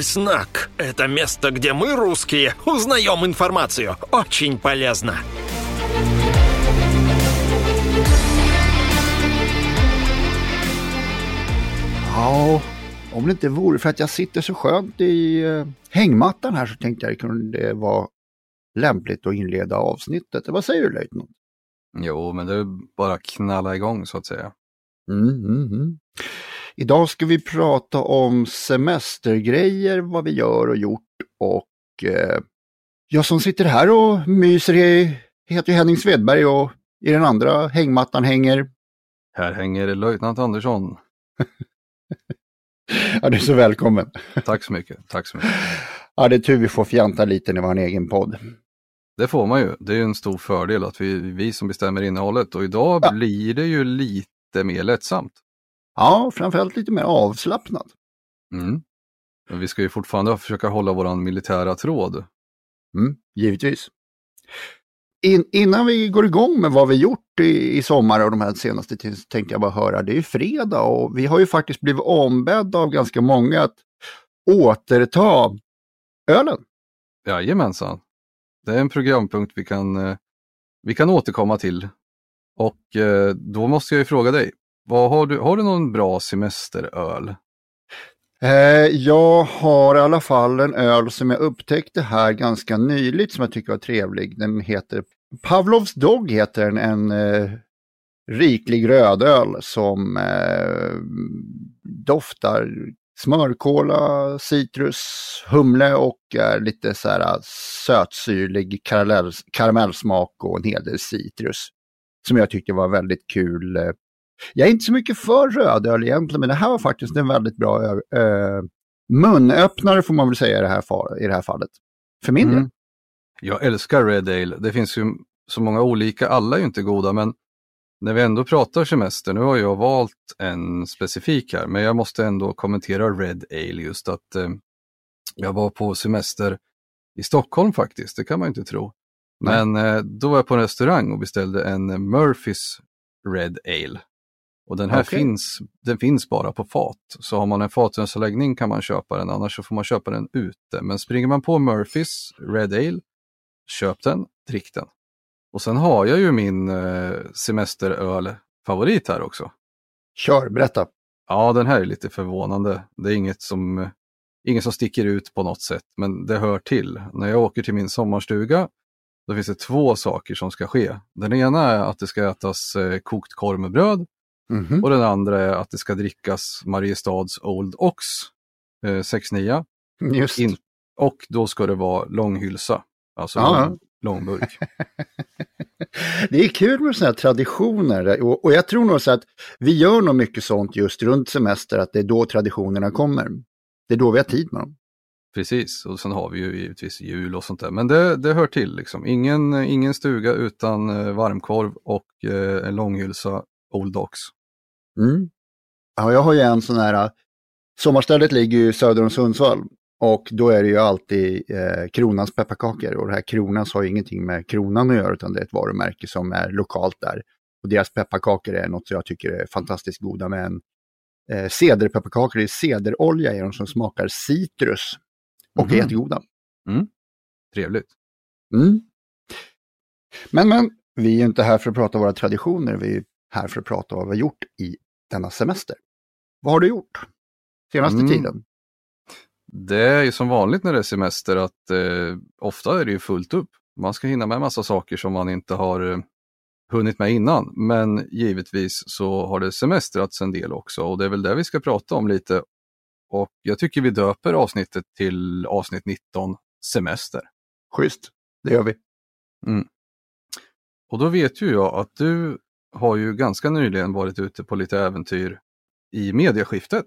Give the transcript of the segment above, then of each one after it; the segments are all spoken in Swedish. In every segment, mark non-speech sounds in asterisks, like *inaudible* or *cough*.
Милитарь-снак – это место, где мы, русские, узнаем информацию. Очень полезно. Ja, om det inte vore för att jag sitter så skönt i eh, hängmattan här så tänkte jag det kunde vara lämpligt att inleda avsnittet. Vad säger du löjtnant? Jo, men det är bara knalla igång så att säga. Mm, mm, mm. Idag ska vi prata om semestergrejer, vad vi gör och gjort och eh, jag som sitter här och myser i, heter Henning Svedberg och i den andra hängmattan hänger... Här hänger löjtnant Andersson. *laughs* ja, du är så välkommen. Tack så mycket. Tack så mycket. Ja, det är tur vi får fjanta lite när vi har en egen podd. Det får man ju. Det är en stor fördel att vi, vi som bestämmer innehållet och idag ja. blir det ju lite mer lättsamt. Ja, framförallt lite mer avslappnad. Mm. Men vi ska ju fortfarande försöka hålla våran militära tråd. Mm, givetvis. In, innan vi går igång med vad vi gjort i, i sommar och de här senaste tänkte jag bara höra, det är ju fredag och vi har ju faktiskt blivit ombedda av ganska många att återta ölen. Jajamensan. Det är en programpunkt vi kan, eh, vi kan återkomma till. Och eh, då måste jag ju fråga dig, vad har, du, har du någon bra semesteröl? Eh, jag har i alla fall en öl som jag upptäckte här ganska nyligt som jag tycker var trevlig. Den heter Pavlovs Dog heter den, en eh, riklig rödöl som eh, doftar smörkola, citrus, humle och är lite så här eh, sötsyrlig karamell, karamellsmak och en hel del citrus. Som jag tyckte var väldigt kul eh, jag är inte så mycket för rödöl egentligen, men det här var faktiskt en väldigt bra äh, munöppnare får man väl säga i det här, i det här fallet. För min mm. del. Jag älskar Red Ale. Det finns ju så många olika, alla är ju inte goda, men när vi ändå pratar semester, nu har jag valt en specifik här, men jag måste ändå kommentera Red Ale just att eh, jag var på semester i Stockholm faktiskt, det kan man inte tro. Men eh, då var jag på en restaurang och beställde en Murphys Red Ale. Och den här okay. finns, den finns bara på fat. Så har man en fatanläggning kan man köpa den, annars så får man köpa den ute. Men springer man på Murphys Red Ale, köp den, drick den. Och sen har jag ju min eh, semesteröl-favorit här också. Kör, berätta. Ja, den här är lite förvånande. Det är inget som, inget som sticker ut på något sätt, men det hör till. När jag åker till min sommarstuga, då finns det två saker som ska ske. Den ena är att det ska ätas eh, kokt korv med bröd Mm -hmm. Och den andra är att det ska drickas Mariestads Old Ox eh, 69. Just. In, och då ska det vara långhylsa, alltså ja. lång, långburk. *laughs* det är kul med sådana här traditioner och, och jag tror nog så att vi gör nog mycket sånt just runt semester, att det är då traditionerna kommer. Det är då vi har tid med dem. Precis, och sen har vi ju givetvis jul och sånt där. Men det, det hör till liksom. Ingen, ingen stuga utan eh, varmkorv och eh, en långhylsa Old Ox. Mm. Ja, jag har ju en sån här, sommarstället ligger ju söder om Sundsvall och då är det ju alltid eh, Kronans pepparkakor och det här Kronans har ju ingenting med Kronan att göra utan det är ett varumärke som är lokalt där. Och deras pepparkakor är något som jag tycker är fantastiskt goda med en eh, cederpepparkakor, är cederolja i dem som smakar citrus och mm. är jättegoda. Mm. Trevligt. Mm. Men, men, vi är inte här för att prata våra traditioner, vi här för att prata om vad vi har gjort i denna semester. Vad har du gjort senaste mm. tiden? Det är ju som vanligt när det är semester att eh, ofta är det ju fullt upp. Man ska hinna med massa saker som man inte har eh, hunnit med innan. Men givetvis så har det semestrats en del också och det är väl det vi ska prata om lite. Och jag tycker vi döper avsnittet till avsnitt 19, semester. Schysst, det gör vi. Mm. Och då vet ju jag att du har ju ganska nyligen varit ute på lite äventyr i mediaskiftet.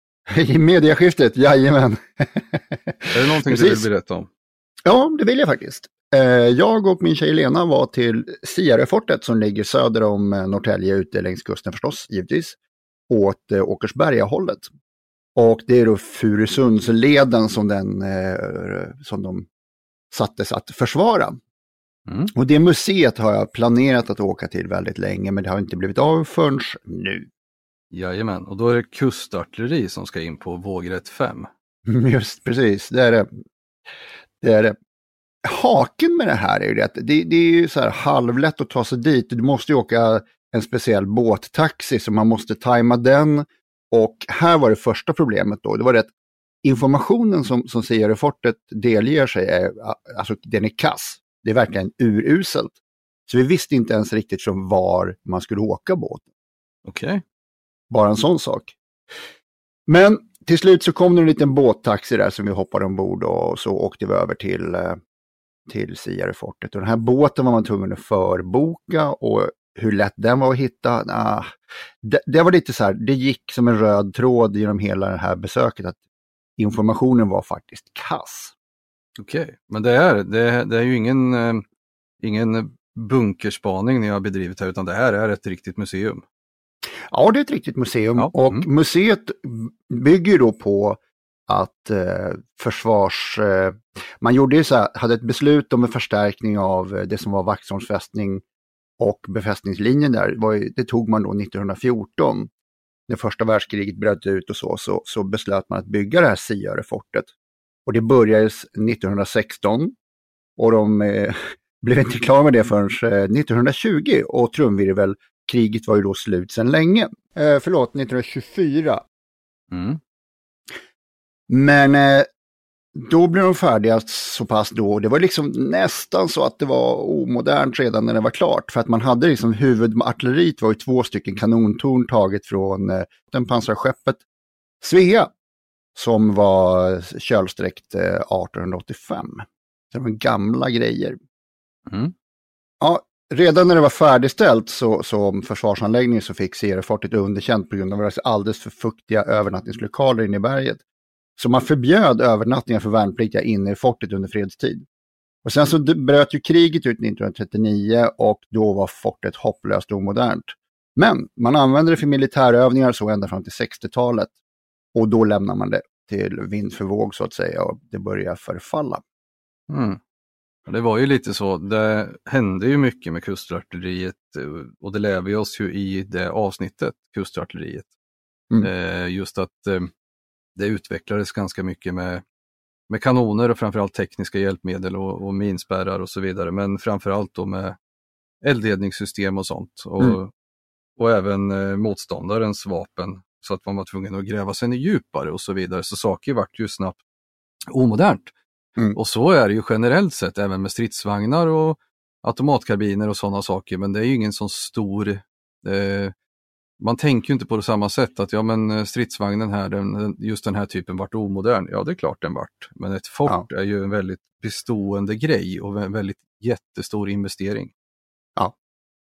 *laughs* I mediaskiftet, jajamän. Är det någonting du vill berätta om? Ja, det vill jag faktiskt. Eh, jag och min tjej Lena var till Siarefortet som ligger söder om eh, Norrtälje, ute längs kusten förstås, givetvis, åt eh, Åkersberga-hållet. Och det är då Furusundsleden som, den, som de sattes att försvara. Mm. Och det museet har jag planerat att åka till väldigt länge, men det har inte blivit av förrän nu. Jajamän, och då är det kustartilleri som ska in på vågrätt 5. Just precis, det är det. det är det. Haken med det här är ju det att det, det är ju så här halvlätt att ta sig dit. Du måste ju åka en speciell båttaxi så man måste tajma den. Och här var det första problemet då, det var det att informationen som, som Sierra-fortet delger sig, är, alltså den är kass. Det är verkligen uruselt. Så vi visste inte ens riktigt som var man skulle åka båten. Okej. Okay. Bara en sån sak. Men till slut så kom det en liten båttaxi där som vi hoppade ombord och så åkte vi över till, eh, till Sierra-fortet. Och den här båten var man tvungen att förboka och hur lätt den var att hitta, nah, det, det, var lite så här, det gick som en röd tråd genom hela det här besöket att informationen var faktiskt kass. Okej, okay. men det är, det, det är ju ingen, eh, ingen bunkerspaning ni har bedrivit här utan det här är ett riktigt museum. Ja, det är ett riktigt museum ja. och mm. museet bygger då på att eh, försvars... Eh, man gjorde ju så här, hade ett beslut om en förstärkning av eh, det som var Vaxholms fästning och befästningslinjen där, var, det tog man då 1914. När första världskriget bröt ut och så, så, så beslöt man att bygga det här Siörefortet. Och det började 1916 och de eh, *laughs* blev inte klara med det förrän 1920 eh, och trumvirvel kriget var ju då slut sedan länge. Eh, förlåt, 1924. Mm. Men eh, då blev de färdiga så pass då. Det var liksom nästan så att det var omodernt redan när det var klart. För att man hade liksom huvudartilleriet var ju två stycken kanontorn taget från eh, den pansarskeppet Svea. Som var kölsträckt eh, 1885. Så det var gamla grejer. Mm. Ja, redan när det var färdigställt så, som försvarsanläggning så fick Sierra-fortet underkänt på grund av var alldeles för fuktiga övernattningslokaler inne i berget. Så man förbjöd övernattningar för värnpliktiga inne i fortet under fredstid. Och sen så bröt ju kriget ut 1939 och då var fortet hopplöst omodernt. Men man använde det för militärövningar så ända fram till 60-talet. Och då lämnar man det till vind för våg så att säga och det börjar förfalla. Mm. Det var ju lite så, det hände ju mycket med kustartilleriet och det lär vi oss ju i det avsnittet, kustartilleriet. Mm. Eh, just att eh, det utvecklades ganska mycket med, med kanoner och framförallt tekniska hjälpmedel och, och minspärrar och så vidare, men framförallt då med eldledningssystem och sånt. Och, mm. och även eh, motståndarens vapen så att man var tvungen att gräva sig djupare och så vidare. Så saker vart ju snabbt omodernt. Mm. Och så är det ju generellt sett även med stridsvagnar och automatkarbiner och sådana saker, men det är ju ingen sån stor eh, man tänker ju inte på det samma sätt att ja men eh, stridsvagnen här, den, just den här typen vart omodern. Ja det är klart den vart. Men ett fort ja. är ju en väldigt bestående grej och en väldigt jättestor investering. Ja,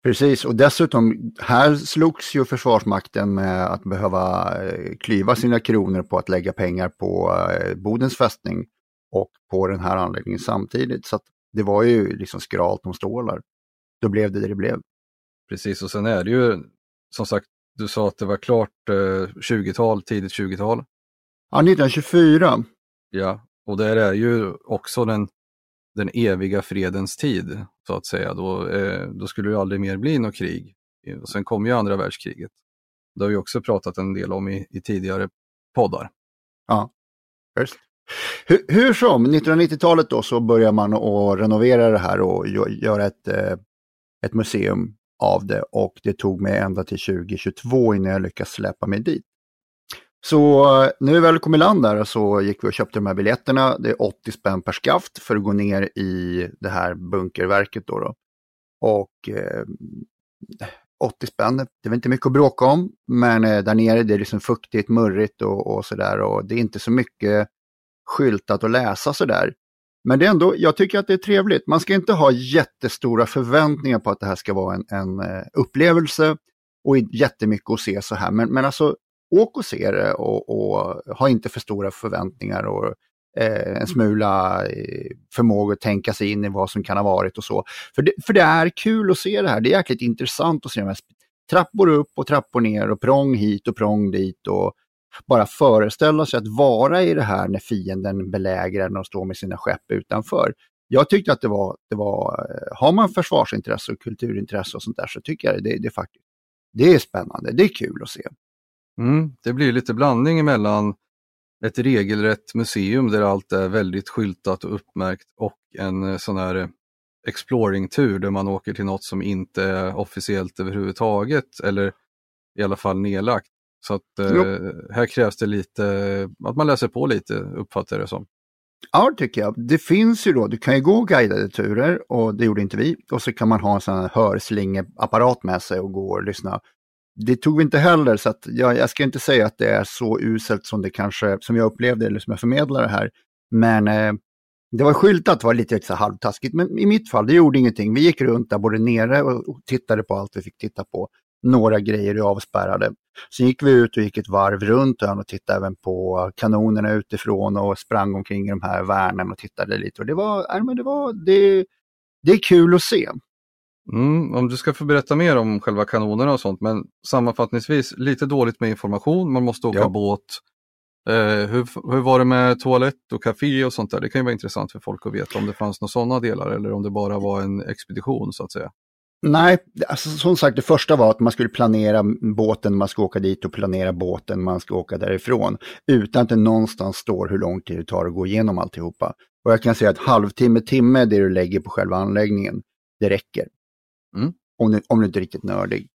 precis och dessutom här slogs ju Försvarsmakten med att behöva eh, klyva sina kronor på att lägga pengar på eh, Bodens fästning och på den här anläggningen samtidigt. Så det var ju liksom skralt om stålar. Då blev det det det blev. Precis och sen är det ju som sagt, du sa att det var klart eh, 20-tal, tidigt 20-tal. Ja, 1924. Ja, och det är ju också den, den eviga fredens tid, så att säga. Då, eh, då skulle det aldrig mer bli något krig. Eh, och sen kom ju andra världskriget. Det har vi också pratat en del om i, i tidigare poddar. Ja, just. Hur, hur som, 1990-talet då så börjar man att renovera det här och göra ett, eh, ett museum av det och det tog mig ända till 2022 innan jag lyckades släppa mig dit. Så eh, nu vi väl kom i land där och så gick vi och köpte de här biljetterna. Det är 80 spänn per skaft för att gå ner i det här bunkerverket då. då. Och eh, 80 spänn, det är väl inte mycket att bråka om, men eh, där nere det är liksom fuktigt, murrigt och, och sådär och det är inte så mycket skyltat att läsa sådär. Men det är ändå, jag tycker att det är trevligt. Man ska inte ha jättestora förväntningar på att det här ska vara en, en eh, upplevelse och jättemycket att se så här. Men, men alltså, åk och se det och, och ha inte för stora förväntningar och eh, en smula eh, förmåga att tänka sig in i vad som kan ha varit och så. För det, för det är kul att se det här. Det är jäkligt intressant att se de här trappor upp och trappor ner och prång hit och prång dit och bara föreställa sig att vara i det här när fienden belägrar och står med sina skepp utanför. Jag tyckte att det var, det var eh, har man försvarsintresse och kulturintresse och sånt där så tycker jag det, det, faktiskt, det är spännande, det är kul att se. Mm, det blir lite blandning mellan ett regelrätt museum där allt är väldigt skyltat och uppmärkt och en eh, sån här eh, exploring-tur där man åker till något som inte är officiellt överhuvudtaget eller i alla fall nedlagt. Så att eh, här krävs det lite, att man läser på lite uppfattar jag det som. Ja, det tycker jag. Det finns ju då, du kan ju gå guidade turer och det gjorde inte vi. Och så kan man ha en sån här hörslingeapparat med sig och gå och lyssna. Det tog vi inte heller, så att jag, jag ska inte säga att det är så uselt som det kanske, som jag upplevde eller som jag förmedlade här. Men eh, det var skyltat, det var lite så halvtaskigt, men i mitt fall, det gjorde ingenting. Vi gick runt där både nere och tittade på allt vi fick titta på några grejer är avspärrade. Sen gick vi ut och gick ett varv runt ön och tittade även på kanonerna utifrån och sprang omkring i de här värnen och tittade lite. Och det var, äh, men det, var det, det är kul att se. Mm, om du ska få berätta mer om själva kanonerna och sånt, men sammanfattningsvis lite dåligt med information, man måste åka ja. båt. Eh, hur, hur var det med toalett och café och sånt där? Det kan ju vara intressant för folk att veta om det fanns några sådana delar eller om det bara var en expedition så att säga. Nej, alltså, som sagt det första var att man skulle planera båten, man ska åka dit och planera båten, man ska åka därifrån. Utan att det någonstans står hur lång tid det tar att gå igenom alltihopa. Och jag kan säga att halvtimme, timme det du lägger på själva anläggningen, det räcker. Mm. Om, du, om du inte är riktigt nördig.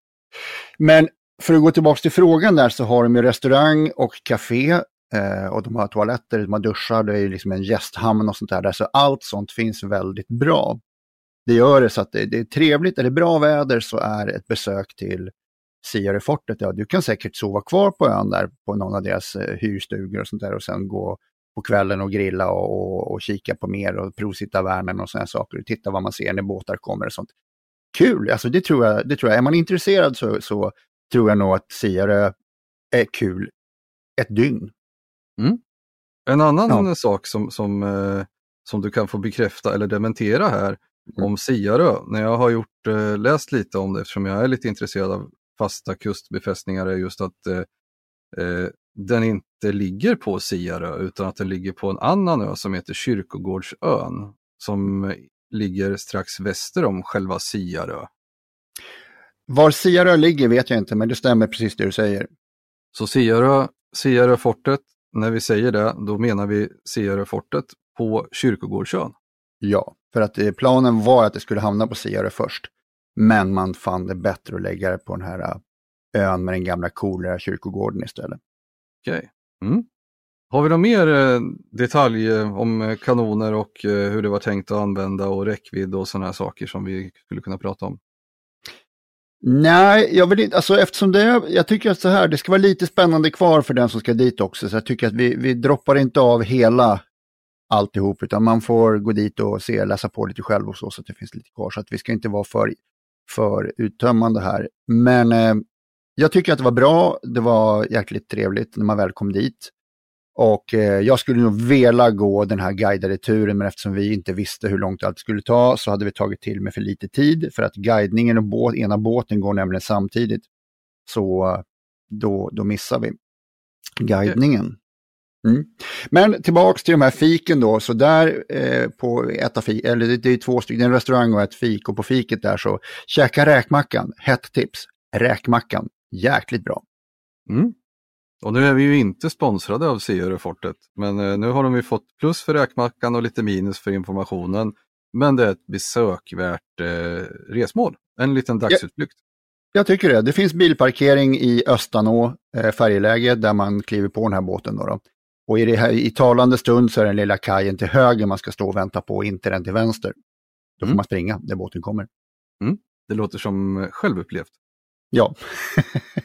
Men för att gå tillbaka till frågan där så har de ju restaurang och café eh, och de har toaletter, de har duschar, det är liksom en gästhamn och sånt där. Så allt sånt finns väldigt bra det gör det så att det, det, är trevligt. Är det bra väder så är ett besök till Siarefortet, ja du kan säkert sova kvar på ön där på någon av deras eh, hyrstugor och sånt där och sen gå på kvällen och grilla och, och, och kika på mer och provsitta värmen och sådana saker och titta vad man ser när båtar kommer och sånt. Kul, alltså det tror jag. Det tror jag. Är man intresserad så, så tror jag nog att Siare är kul ett dygn. Mm. En annan ja. sak som, som, eh, som du kan få bekräfta eller dementera här mm. om Siarö. När jag har gjort, eh, läst lite om det eftersom jag är lite intresserad av fasta kustbefästningar är just att eh, eh, den inte ligger på Siarö utan att den ligger på en annan ö som heter Kyrkogårdsön som ligger strax väster om själva Siarö. Var Siarö ligger vet jag inte men det stämmer precis det du säger. Så Siarö, Siaröfortet, när vi säger det då menar vi Siaröfortet på Kyrkogårdsön. Ja, för att eh, planen var att det skulle hamna på Siare först. Men man fann det bättre att lägga det på den här eh, ön med den gamla coolare kyrkogården istället. Okej. Okay. Mm. Har vi någon mer eh, detalj eh, om eh, kanoner och hur det var tänkt att använda och räckvidd och sådana här saker som vi skulle kunna prata om? Nej, jag vill inte, alltså eftersom det, jag tycker att så här, det ska vara lite spännande kvar för den som ska dit också, så jag tycker att vi, vi droppar inte av hela alltihop, utan man får gå dit och se, läsa på lite själv och så, så att det finns lite kvar. Så att vi ska inte vara för, för uttömmande här. Men eh, jag tycker att det var bra, det var jäkligt trevligt när man väl kom dit. Och eh, jag skulle nog vilja gå den här guidade turen, men eftersom vi inte visste hur långt allt skulle ta så hade vi tagit till med för lite tid, för att guidningen och båt, ena båten går nämligen samtidigt. Så eh, då, då missar vi guidningen. Mm. Men tillbaks till de här fiken då, så där eh, på ett av fik, eller det, det är två stycken, en restaurang och ett fik och på fiket där så käka räkmackan, hett tips, räkmackan, jäkligt bra. Mm. Och nu är vi ju inte sponsrade av Seerefortet, men eh, nu har de ju fått plus för räkmackan och lite minus för informationen. Men det är ett besökvärt eh, resmål, en liten dagsutflykt. Jag tycker det. Det finns bilparkering i Östanå eh, färjeläge där man kliver på den här båten. Då, då. Och i, här, i talande stund så är den lilla kajen till höger man ska stå och vänta på, inte den till vänster. Då får Mm. man springa där båten kommer. Det låter som självupplevt. Ja,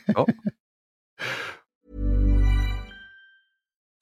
*laughs*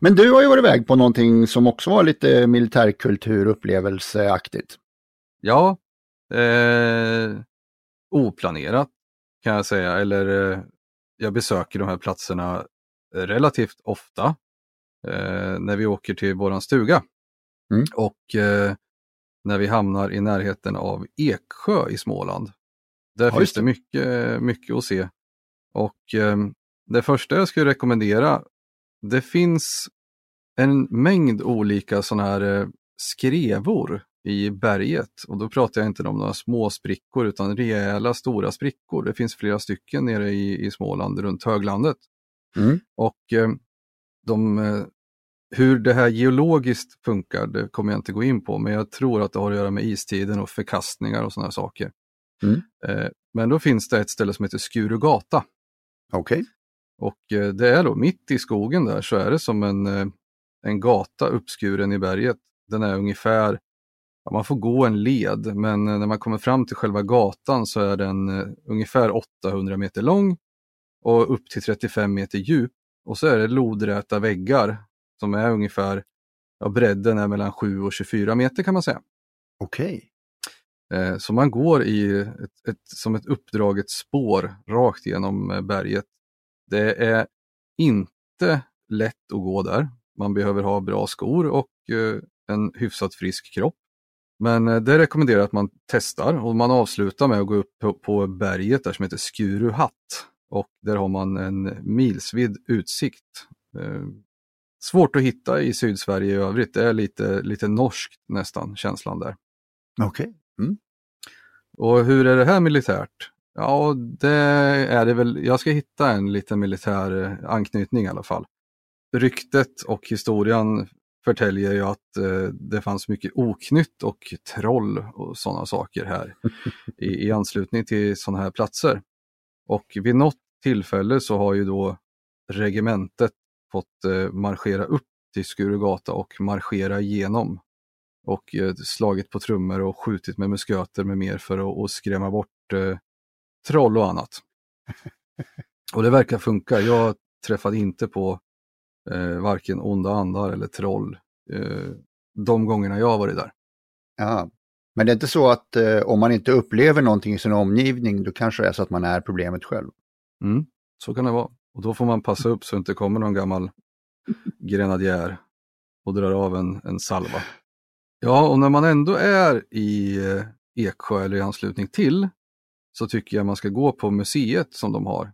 Men du har ju varit iväg på någonting som också var lite militärkulturupplevelseaktigt. Ja, eh, oplanerat kan jag säga. Eller eh, jag besöker de här platserna relativt ofta eh, när vi åker till våran stuga. Mm. Och eh, när vi hamnar i närheten av Eksjö i Småland. Där Ja, finns det. mycket, mycket att se. Och eh, det första jag skulle rekommendera, det finns en mängd olika sådana här eh, skrevor i berget. Och då pratar jag inte om några små sprickor utan rejäla stora sprickor. Det finns flera stycken nere i, i Småland runt höglandet. Mm. Och eh, de, eh, hur det här geologiskt funkar, det kommer jag inte gå in på, men jag tror att det har att göra med istiden och förkastningar och sådana saker. Mm. Eh, men då finns det ett ställe som heter Skurugata. Okej. Och eh, det är då mitt i skogen där så är det som en, eh, en gata uppskuren i berget. Den är ungefär, ja, man får gå en led, men eh, när man kommer fram till själva gatan så är den ungefär 800 meter lång och upp till 35 meter djup. Och så är det lodräta väggar som är ungefär, ja bredden är mellan 7 och 24 meter kan man säga. Okej. Eh, Så man går i ett, ett, som ett uppdraget spår rakt genom berget. Det är inte lätt att gå där. Man behöver ha bra skor och eh, en hyfsat frisk kropp. Men eh, det rekommenderar att man testar och man avslutar med att gå upp på, berget där som heter Skuruhatt. Och där har man en milsvid utsikt. Eh, Svårt att hitta i Sydsverige i övrigt. Det är lite, lite norskt nästan, känslan där. Okej. Och hur är det här militärt? Ja, det är det väl. Jag ska hitta en liten militär eh, anknytning i alla fall. Ryktet och historien förtäljer ju att eh, det fanns mycket oknytt och troll och sådana saker här *laughs* i, i anslutning till sådana här platser. Och vid något tillfälle så har ju då regementet fått eh, marschera upp till Skurugata och marschera igenom och eh, slagit på trummor och skjutit med musköter med mer för att, att skrämma bort eh, troll och annat. *laughs* och det verkar funka. Jag träffade inte på eh, varken onda andar eller troll eh, de gångerna jag har varit där. Ja. Men det är inte så att eh, om man inte upplever någonting i sin omgivning, då kanske det är så att man är problemet själv. Mm, så kan det vara. Och då får man passa upp så det inte kommer någon gammal grenadjär och drar av en, en salva. Ja, och när man ändå är i eh, Eksjö eller i anslutning till så tycker jag man ska gå på museet som de har.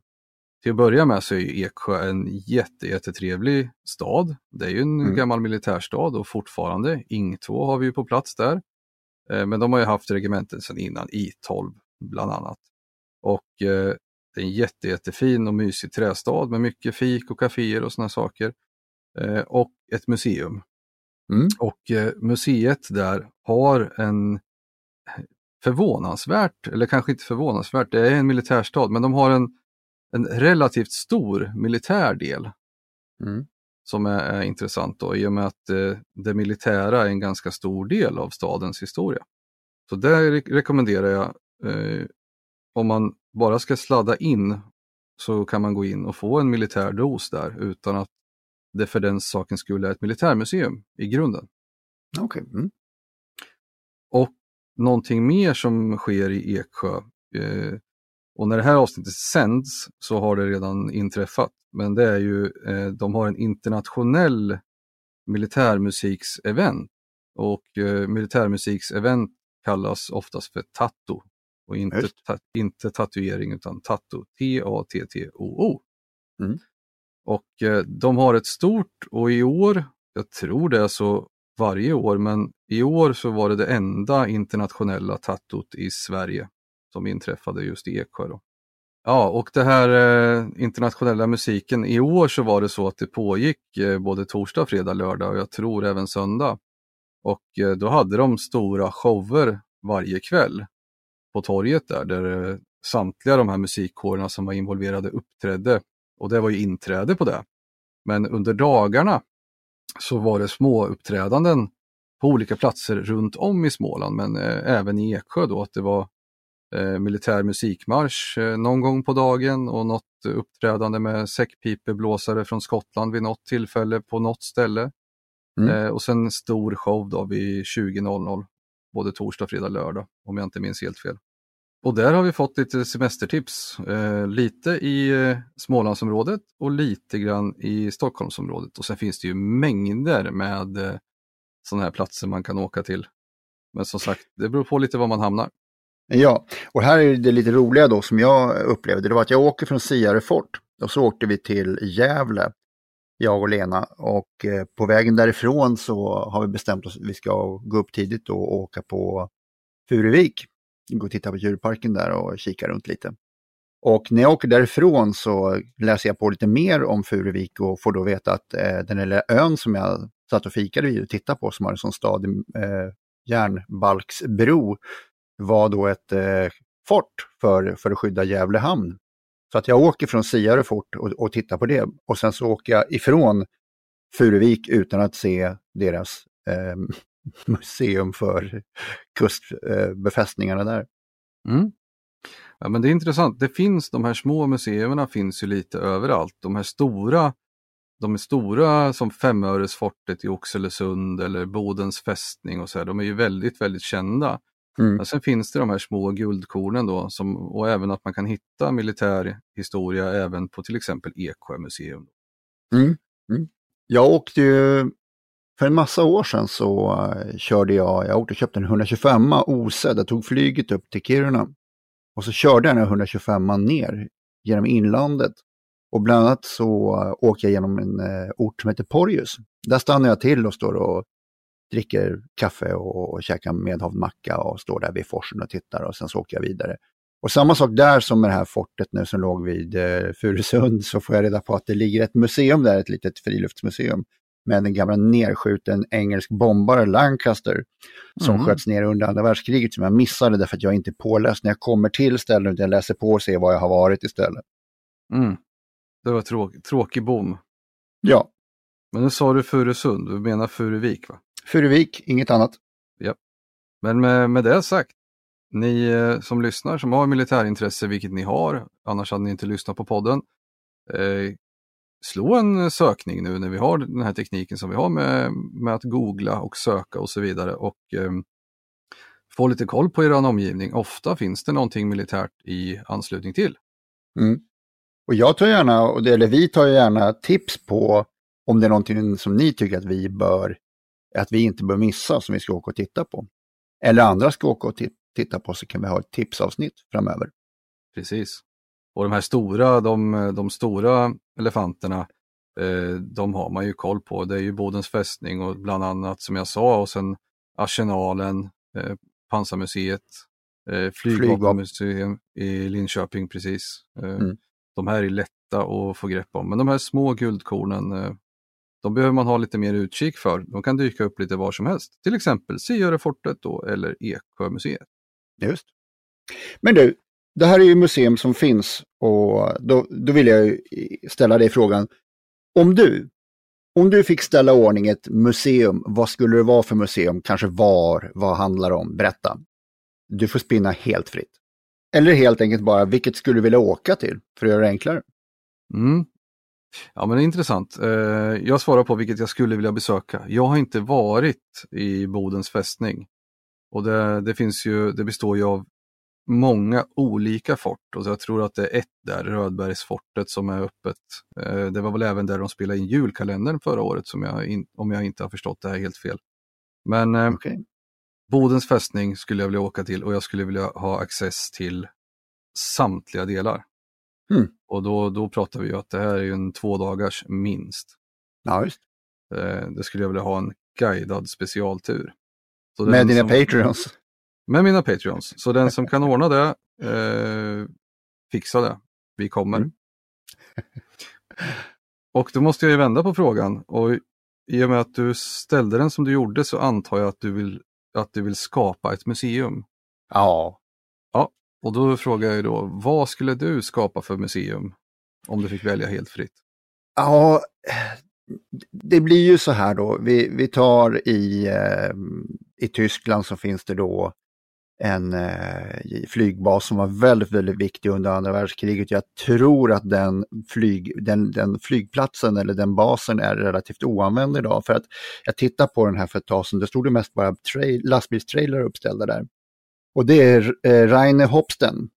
Till att börja med så är ju Eksjö en jätte, jättetrevlig stad. Det är ju en Mm. gammal militärstad och fortfarande. Ing 2 har vi ju på plats där. Eh, Men de har ju haft regementen sedan innan, I12 bland annat. Och eh, det är en jätte, jättefin och mysig trästad med mycket fik och kaféer och sådana saker. Eh, och ett museum. Mm. Och museet där har en förvånansvärt, eller kanske inte förvånansvärt, det är en militärstad, men de har en, en relativt stor militär del Mm. som är, är intressant då, i och med att eh, det militära är en ganska stor del av stadens historia. Så där re rekommenderar jag, eh, om man bara ska sladda in så kan man gå in och få en militär dos där utan att det för den saken skulle är ett militärmuseum i grunden. Okej. Okay. Mm. Någonting mer som sker i Eksjö, eh, och när det här avsnittet sänds så har det redan inträffat, men det är ju, eh, de har en internationell militärmusiksevent. Och eh, militärmusiksevent kallas oftast för tatto. Och inte, ta, inte tatuering utan tatto, T-A-T-T-O-O. Mm. Och eh, de har ett stort och i år, jag tror det är så varje år, men i år så var det det enda internationella tattot i Sverige som inträffade just i Eksjö. Då. Ja, och det här eh, internationella musiken, i år så var det så att det pågick eh, både torsdag, fredag, lördag och jag tror även söndag. Och eh, då hade de stora shower varje kväll på torget där, där eh, samtliga de här musikkårerna som var involverade uppträdde och det var ju inträde på det. Men under dagarna så var det små uppträdanden på olika platser runt om i Småland, men eh, även i Eksjö då, att det var eh, militär musikmarsch eh, någon gång på dagen och något uppträdande med säckpipeblåsare från Skottland vid något tillfälle på något ställe. Mm. Och sen stor show då vid 20.00, både torsdag, fredag, lördag, om jag inte minns helt fel. Och där har vi fått lite semestertips. Eh, lite i eh, Smålandsområdet och lite grann i Stockholmsområdet. Och sen finns det ju mängder med eh, sådana här platser man kan åka till. Men som sagt, det beror på lite var man hamnar. Ja, och här är det lite roliga då som jag upplevde. Det var att jag åker från Siarefort och så åkte vi till Gävle, jag och Lena. Och eh, på vägen därifrån så har vi bestämt oss att vi ska gå upp tidigt och åka på Furuvik gå och titta på djurparken där och kika runt lite. Och när jag åker därifrån så läser jag på lite mer om Furuvik och får då veta att eh, den lilla ön som jag satt och fikade vid och tittade på som har en sån stadig eh, järnbalksbro var då ett eh, fort för, för att skydda Gävle hamn. Så att jag åker från Siare fort och, och tittar på det och sen så åker jag ifrån Furuvik utan att se deras eh, *laughs* museum för kustbefästningarna där. Mm. Ja, men det är intressant. Det finns, de här små museerna finns ju lite överallt. De här stora, de är stora som Femöresfortet i Oxelösund eller Bodens fästning och så här, de är ju väldigt, väldigt kända. Mm. Men sen finns det de här små guldkornen då som, och även att man kan hitta militär historia även på till exempel Eksjö museum. Mm. Mm. Jag åkte ju för en massa år sedan så eh, körde jag, jag åkte och köpte en 125 osedd, jag tog flyget upp till Kiruna. Och så körde jag den här 125 ner genom inlandet. Och bland annat så eh, åker jag genom en eh, ort som heter Porjus. Där stannar jag till och står och dricker kaffe och, och käkar medhavd macka och står där vid forsen och tittar och sen så åker jag vidare. Och samma sak där som med det här fortet nu som låg vid eh, Furusund så får jag reda på att det ligger ett museum där, ett litet friluftsmuseum med en gammal nedskjuten engelsk bombare Lancaster som mm. sköts ner under andra världskriget som jag missade därför att jag inte är påläst när jag kommer till stället jag läser på och ser var jag har varit istället. Mm. Det var tråk, tråkig bom. Ja. Men nu sa du Furusund, du menar Furuvik va? Furuvik, inget annat. Ja. Men med, med det sagt, ni eh, som lyssnar som har militärintresse, vilket ni har, annars hade ni inte lyssnat på podden, eh, slå en sökning nu när vi har den här tekniken som vi har med, med att googla och söka och så vidare och eh, få lite koll på er omgivning. Ofta finns det någonting militärt i anslutning till. Mm. Och jag tar gärna, eller vi tar gärna tips på om det är någonting som ni tycker att vi bör, att vi inte bör missa som vi ska åka och titta på. Eller andra ska åka och titta på så kan vi ha ett tipsavsnitt framöver. Precis. Och de här stora, de, de stora elefanterna, eh, de har man ju koll på. Det är ju Bodens fästning och bland annat som jag sa och sen Arsenalen, eh, Pansarmuseet, eh, Flygvapenmuseum i Linköping precis. Eh, mm. De här är lätta att få grepp om, men de här små guldkornen, eh, de behöver man ha lite mer utkik för. De kan dyka upp lite var som helst, till exempel Siörefortet då eller Eksjömuseet. Just. Men du, det här är ju museum som finns och då, då vill jag ställa dig frågan. Om du, om du fick ställa ordning ett museum, vad skulle det vara för museum? Kanske var? Vad handlar det om? Berätta. Du får spinna helt fritt. Eller helt enkelt bara, vilket skulle du vilja åka till för att göra det enklare? Mm. Ja men det är intressant. Eh, jag svarar på vilket jag skulle vilja besöka. Jag har inte varit i Bodens fästning. Och det, det finns ju, det består ju av många olika fort och jag tror att det är ett där, Rödbergsfortet, som är öppet. Eh, det var väl även där de spelade in julkalendern förra året, som jag in, om jag inte har förstått det här helt fel. Men eh, Okay. Bodens fästning skulle jag vilja åka till och jag skulle vilja ha access till samtliga delar. Mm. Och då, då pratar vi ju att det här är ju en två dagars minst. Ja, just. Eh, det skulle jag vilja ha en guidad specialtur. Så Med dina som- Patreons. Med mina Patreons. Så den som kan ordna det, eh, fixa det. Vi kommer. Mm. *laughs* och då måste jag ju vända på frågan. Och i och med att du ställde den som du gjorde så antar jag att du vill, att du vill skapa ett museum. Ja, Och då frågar jag då, vad skulle du skapa för museum? Om du fick välja helt fritt. Ja, det blir ju så här då. Vi, vi tar i, eh, i Tyskland så finns det då en eh, flygbas som var väldigt, väldigt viktig under andra världskriget. Jag tror att den, flyg, den, den flygplatsen eller den basen är relativt oanvänd idag. För att jag tittade på den här för ett tag sedan, det stod det mest bara lastbilstrailer uppställda där. Och det är eh, Reine Hopsten,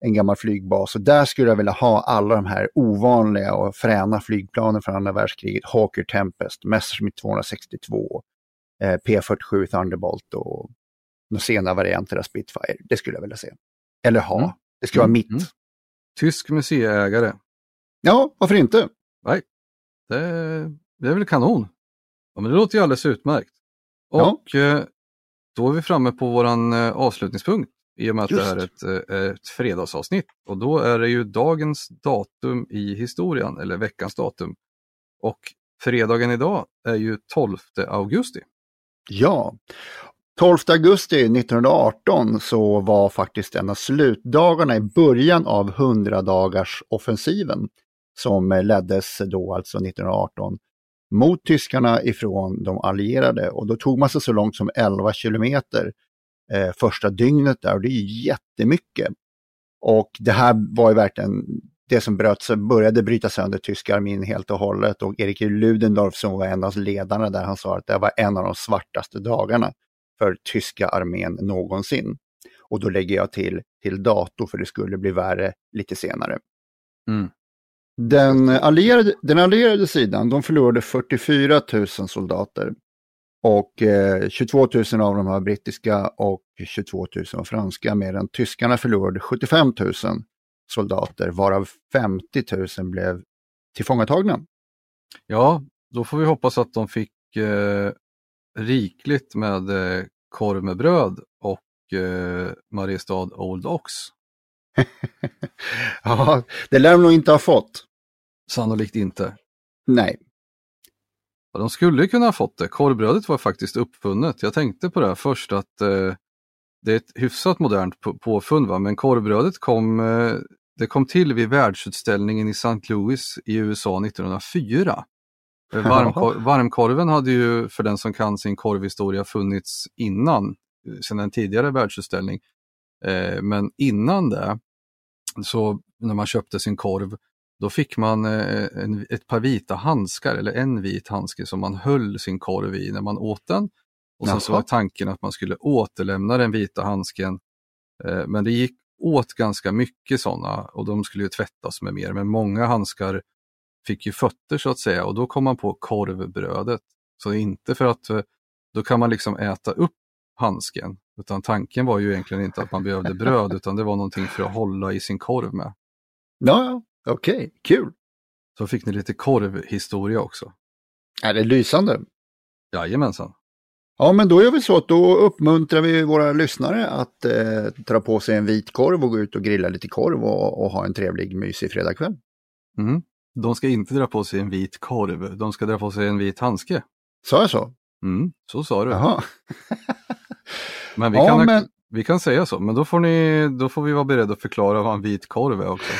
en gammal flygbas. Och där skulle jag vilja ha alla de här ovanliga och fräna flygplanen från andra världskriget. Hawker Tempest, Messerschmitt 262, eh, P47 Thunderbolt och några sena varianter av Spitfire. Det skulle jag vilja se. Eller ha. Mm. Det skulle vara Mm, mitt. mm. Tysk museiägare. Ja, varför inte? Det, det är väl kanon. Ja, men det låter ju alldeles utmärkt. Ja. Och eh, då är vi framme på våran eh, avslutningspunkt i och med att det här är Just. ett, eh, ett fredagsavsnitt. Och då är det ju dagens datum i historien, eller veckans datum. Och fredagen idag är ju 12 augusti. Ja. 12 augusti 1918 så var faktiskt en av slutdagarna i början av 100-dagars offensiven som leddes då alltså 1918 mot tyskarna ifrån de allierade. Och då tog man sig så långt som 11 kilometer eh, första dygnet där och det är jättemycket. Och det här var ju verkligen det som bröt, började bryta sönder tyska armén helt och hållet. Och Erik Ludendorff som var en av ledarna där han sa att det var en av de svartaste dagarna för tyska armén någonsin. Och då lägger jag till, till dator för det skulle bli värre lite senare. Mm. Den allierade, den allierade sidan, de förlorade 44 000 soldater. Och eh, 22 000 av dem var brittiska och 22 000 var franska, medan tyskarna förlorade 75 000 soldater, varav 50 000 blev tillfångatagna. Ja, då får vi hoppas att de fick eh, rikligt med eh, korv med bröd och eh, Mariestad Old Ox. *laughs* ja, det lär de nog inte ha fått. Sannolikt inte. Nej. Ja, de skulle kunna ha fått det. Korvbrödet var faktiskt uppfunnet. Jag tänkte på det här först att eh, det är ett hyfsat modernt på- påfund, va? men korvbrödet kom, eh, det kom till vid världsutställningen i St. Louis i USA 1904. Eh, Varmkor varmkorven hade ju, för den som kan sin korvhistoria, funnits innan, eh, sedan en tidigare världsutställning. Eh, men innan det, så när man köpte sin korv, då fick man eh, en, ett par vita handskar, eller en vit handske som man höll sin korv i när man åt den. Och sen så var tanken att man skulle återlämna den vita handsken. Eh, men det gick åt ganska mycket sådana och de skulle ju tvättas med mer. Men många handskar fick ju fötter så att säga och då kom man på korvbrödet. Så inte för att eh, då kan man liksom äta upp handsken. Utan tanken var ju egentligen inte att man behövde bröd utan det var någonting för att hålla i sin korv med. Ja, okej, kul. Så fick ni lite korvhistoria också. Är det lysande? Jajamensan. Ja, men då gör vi så att då uppmuntrar vi våra lyssnare att eh, dra på sig en vit korv och gå ut och grilla lite korv och, och ha en trevlig mysig fredagkväll. Mm. De ska inte dra på sig en vit korv, de ska dra på sig en vit handske. Sa jag så? Mm, så sa du. *laughs* Men vi, Ja, kan, men- vi kan säga så, men då får, ni, då får vi vara beredda att förklara vad en vit korv är också.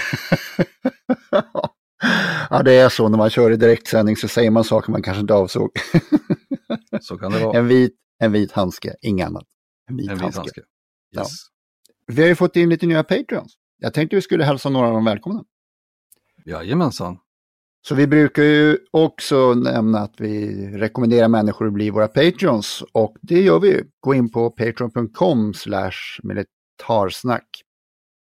*laughs* ja, det är så när man kör i direktsändning så säger man saker man kanske inte avsåg. *laughs* Så kan det vara. en, vit, en vit handske, inget annat. En vit, En vit handske. handske. Ja. Yes. Vi har ju fått in lite nya Patreons. Jag tänkte vi skulle hälsa några av dem välkomna. Jajamensan. Så vi brukar ju också nämna att vi rekommenderar människor att bli våra Patreons och det gör vi ju. Gå in på patreon.com slash militarsnack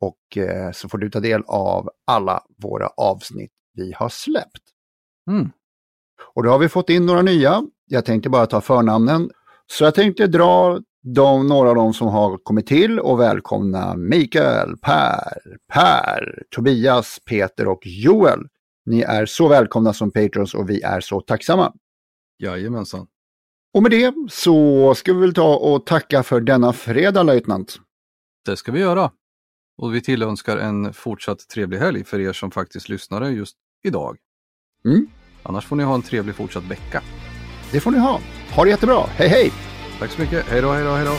och eh, så får du ta del av alla våra avsnitt vi har släppt. Mm. Och då har vi fått in några nya. Jag tänkte bara ta förnamnen. Så jag tänkte dra de, några av dem som har kommit till och välkomna Mikael, Per, Per, Tobias, Peter och Joel. Ni är så välkomna som patrons och vi är så tacksamma. Jajamensan. Och med det så ska vi väl ta och tacka för denna fredag, löjtnant. Det ska vi göra. Och vi tillönskar en fortsatt trevlig helg för er som faktiskt lyssnade just idag. Mm. Annars får ni ha en trevlig fortsatt vecka. Det får ni ha. Ha det jättebra. Hej hej! Tack så mycket. Hej då, hej då, hej då.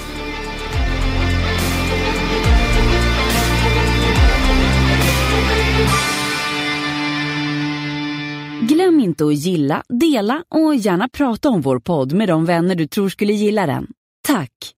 Glöm inte att gilla, dela och gärna prata om vår podd med de vänner du tror skulle gilla den. Tack!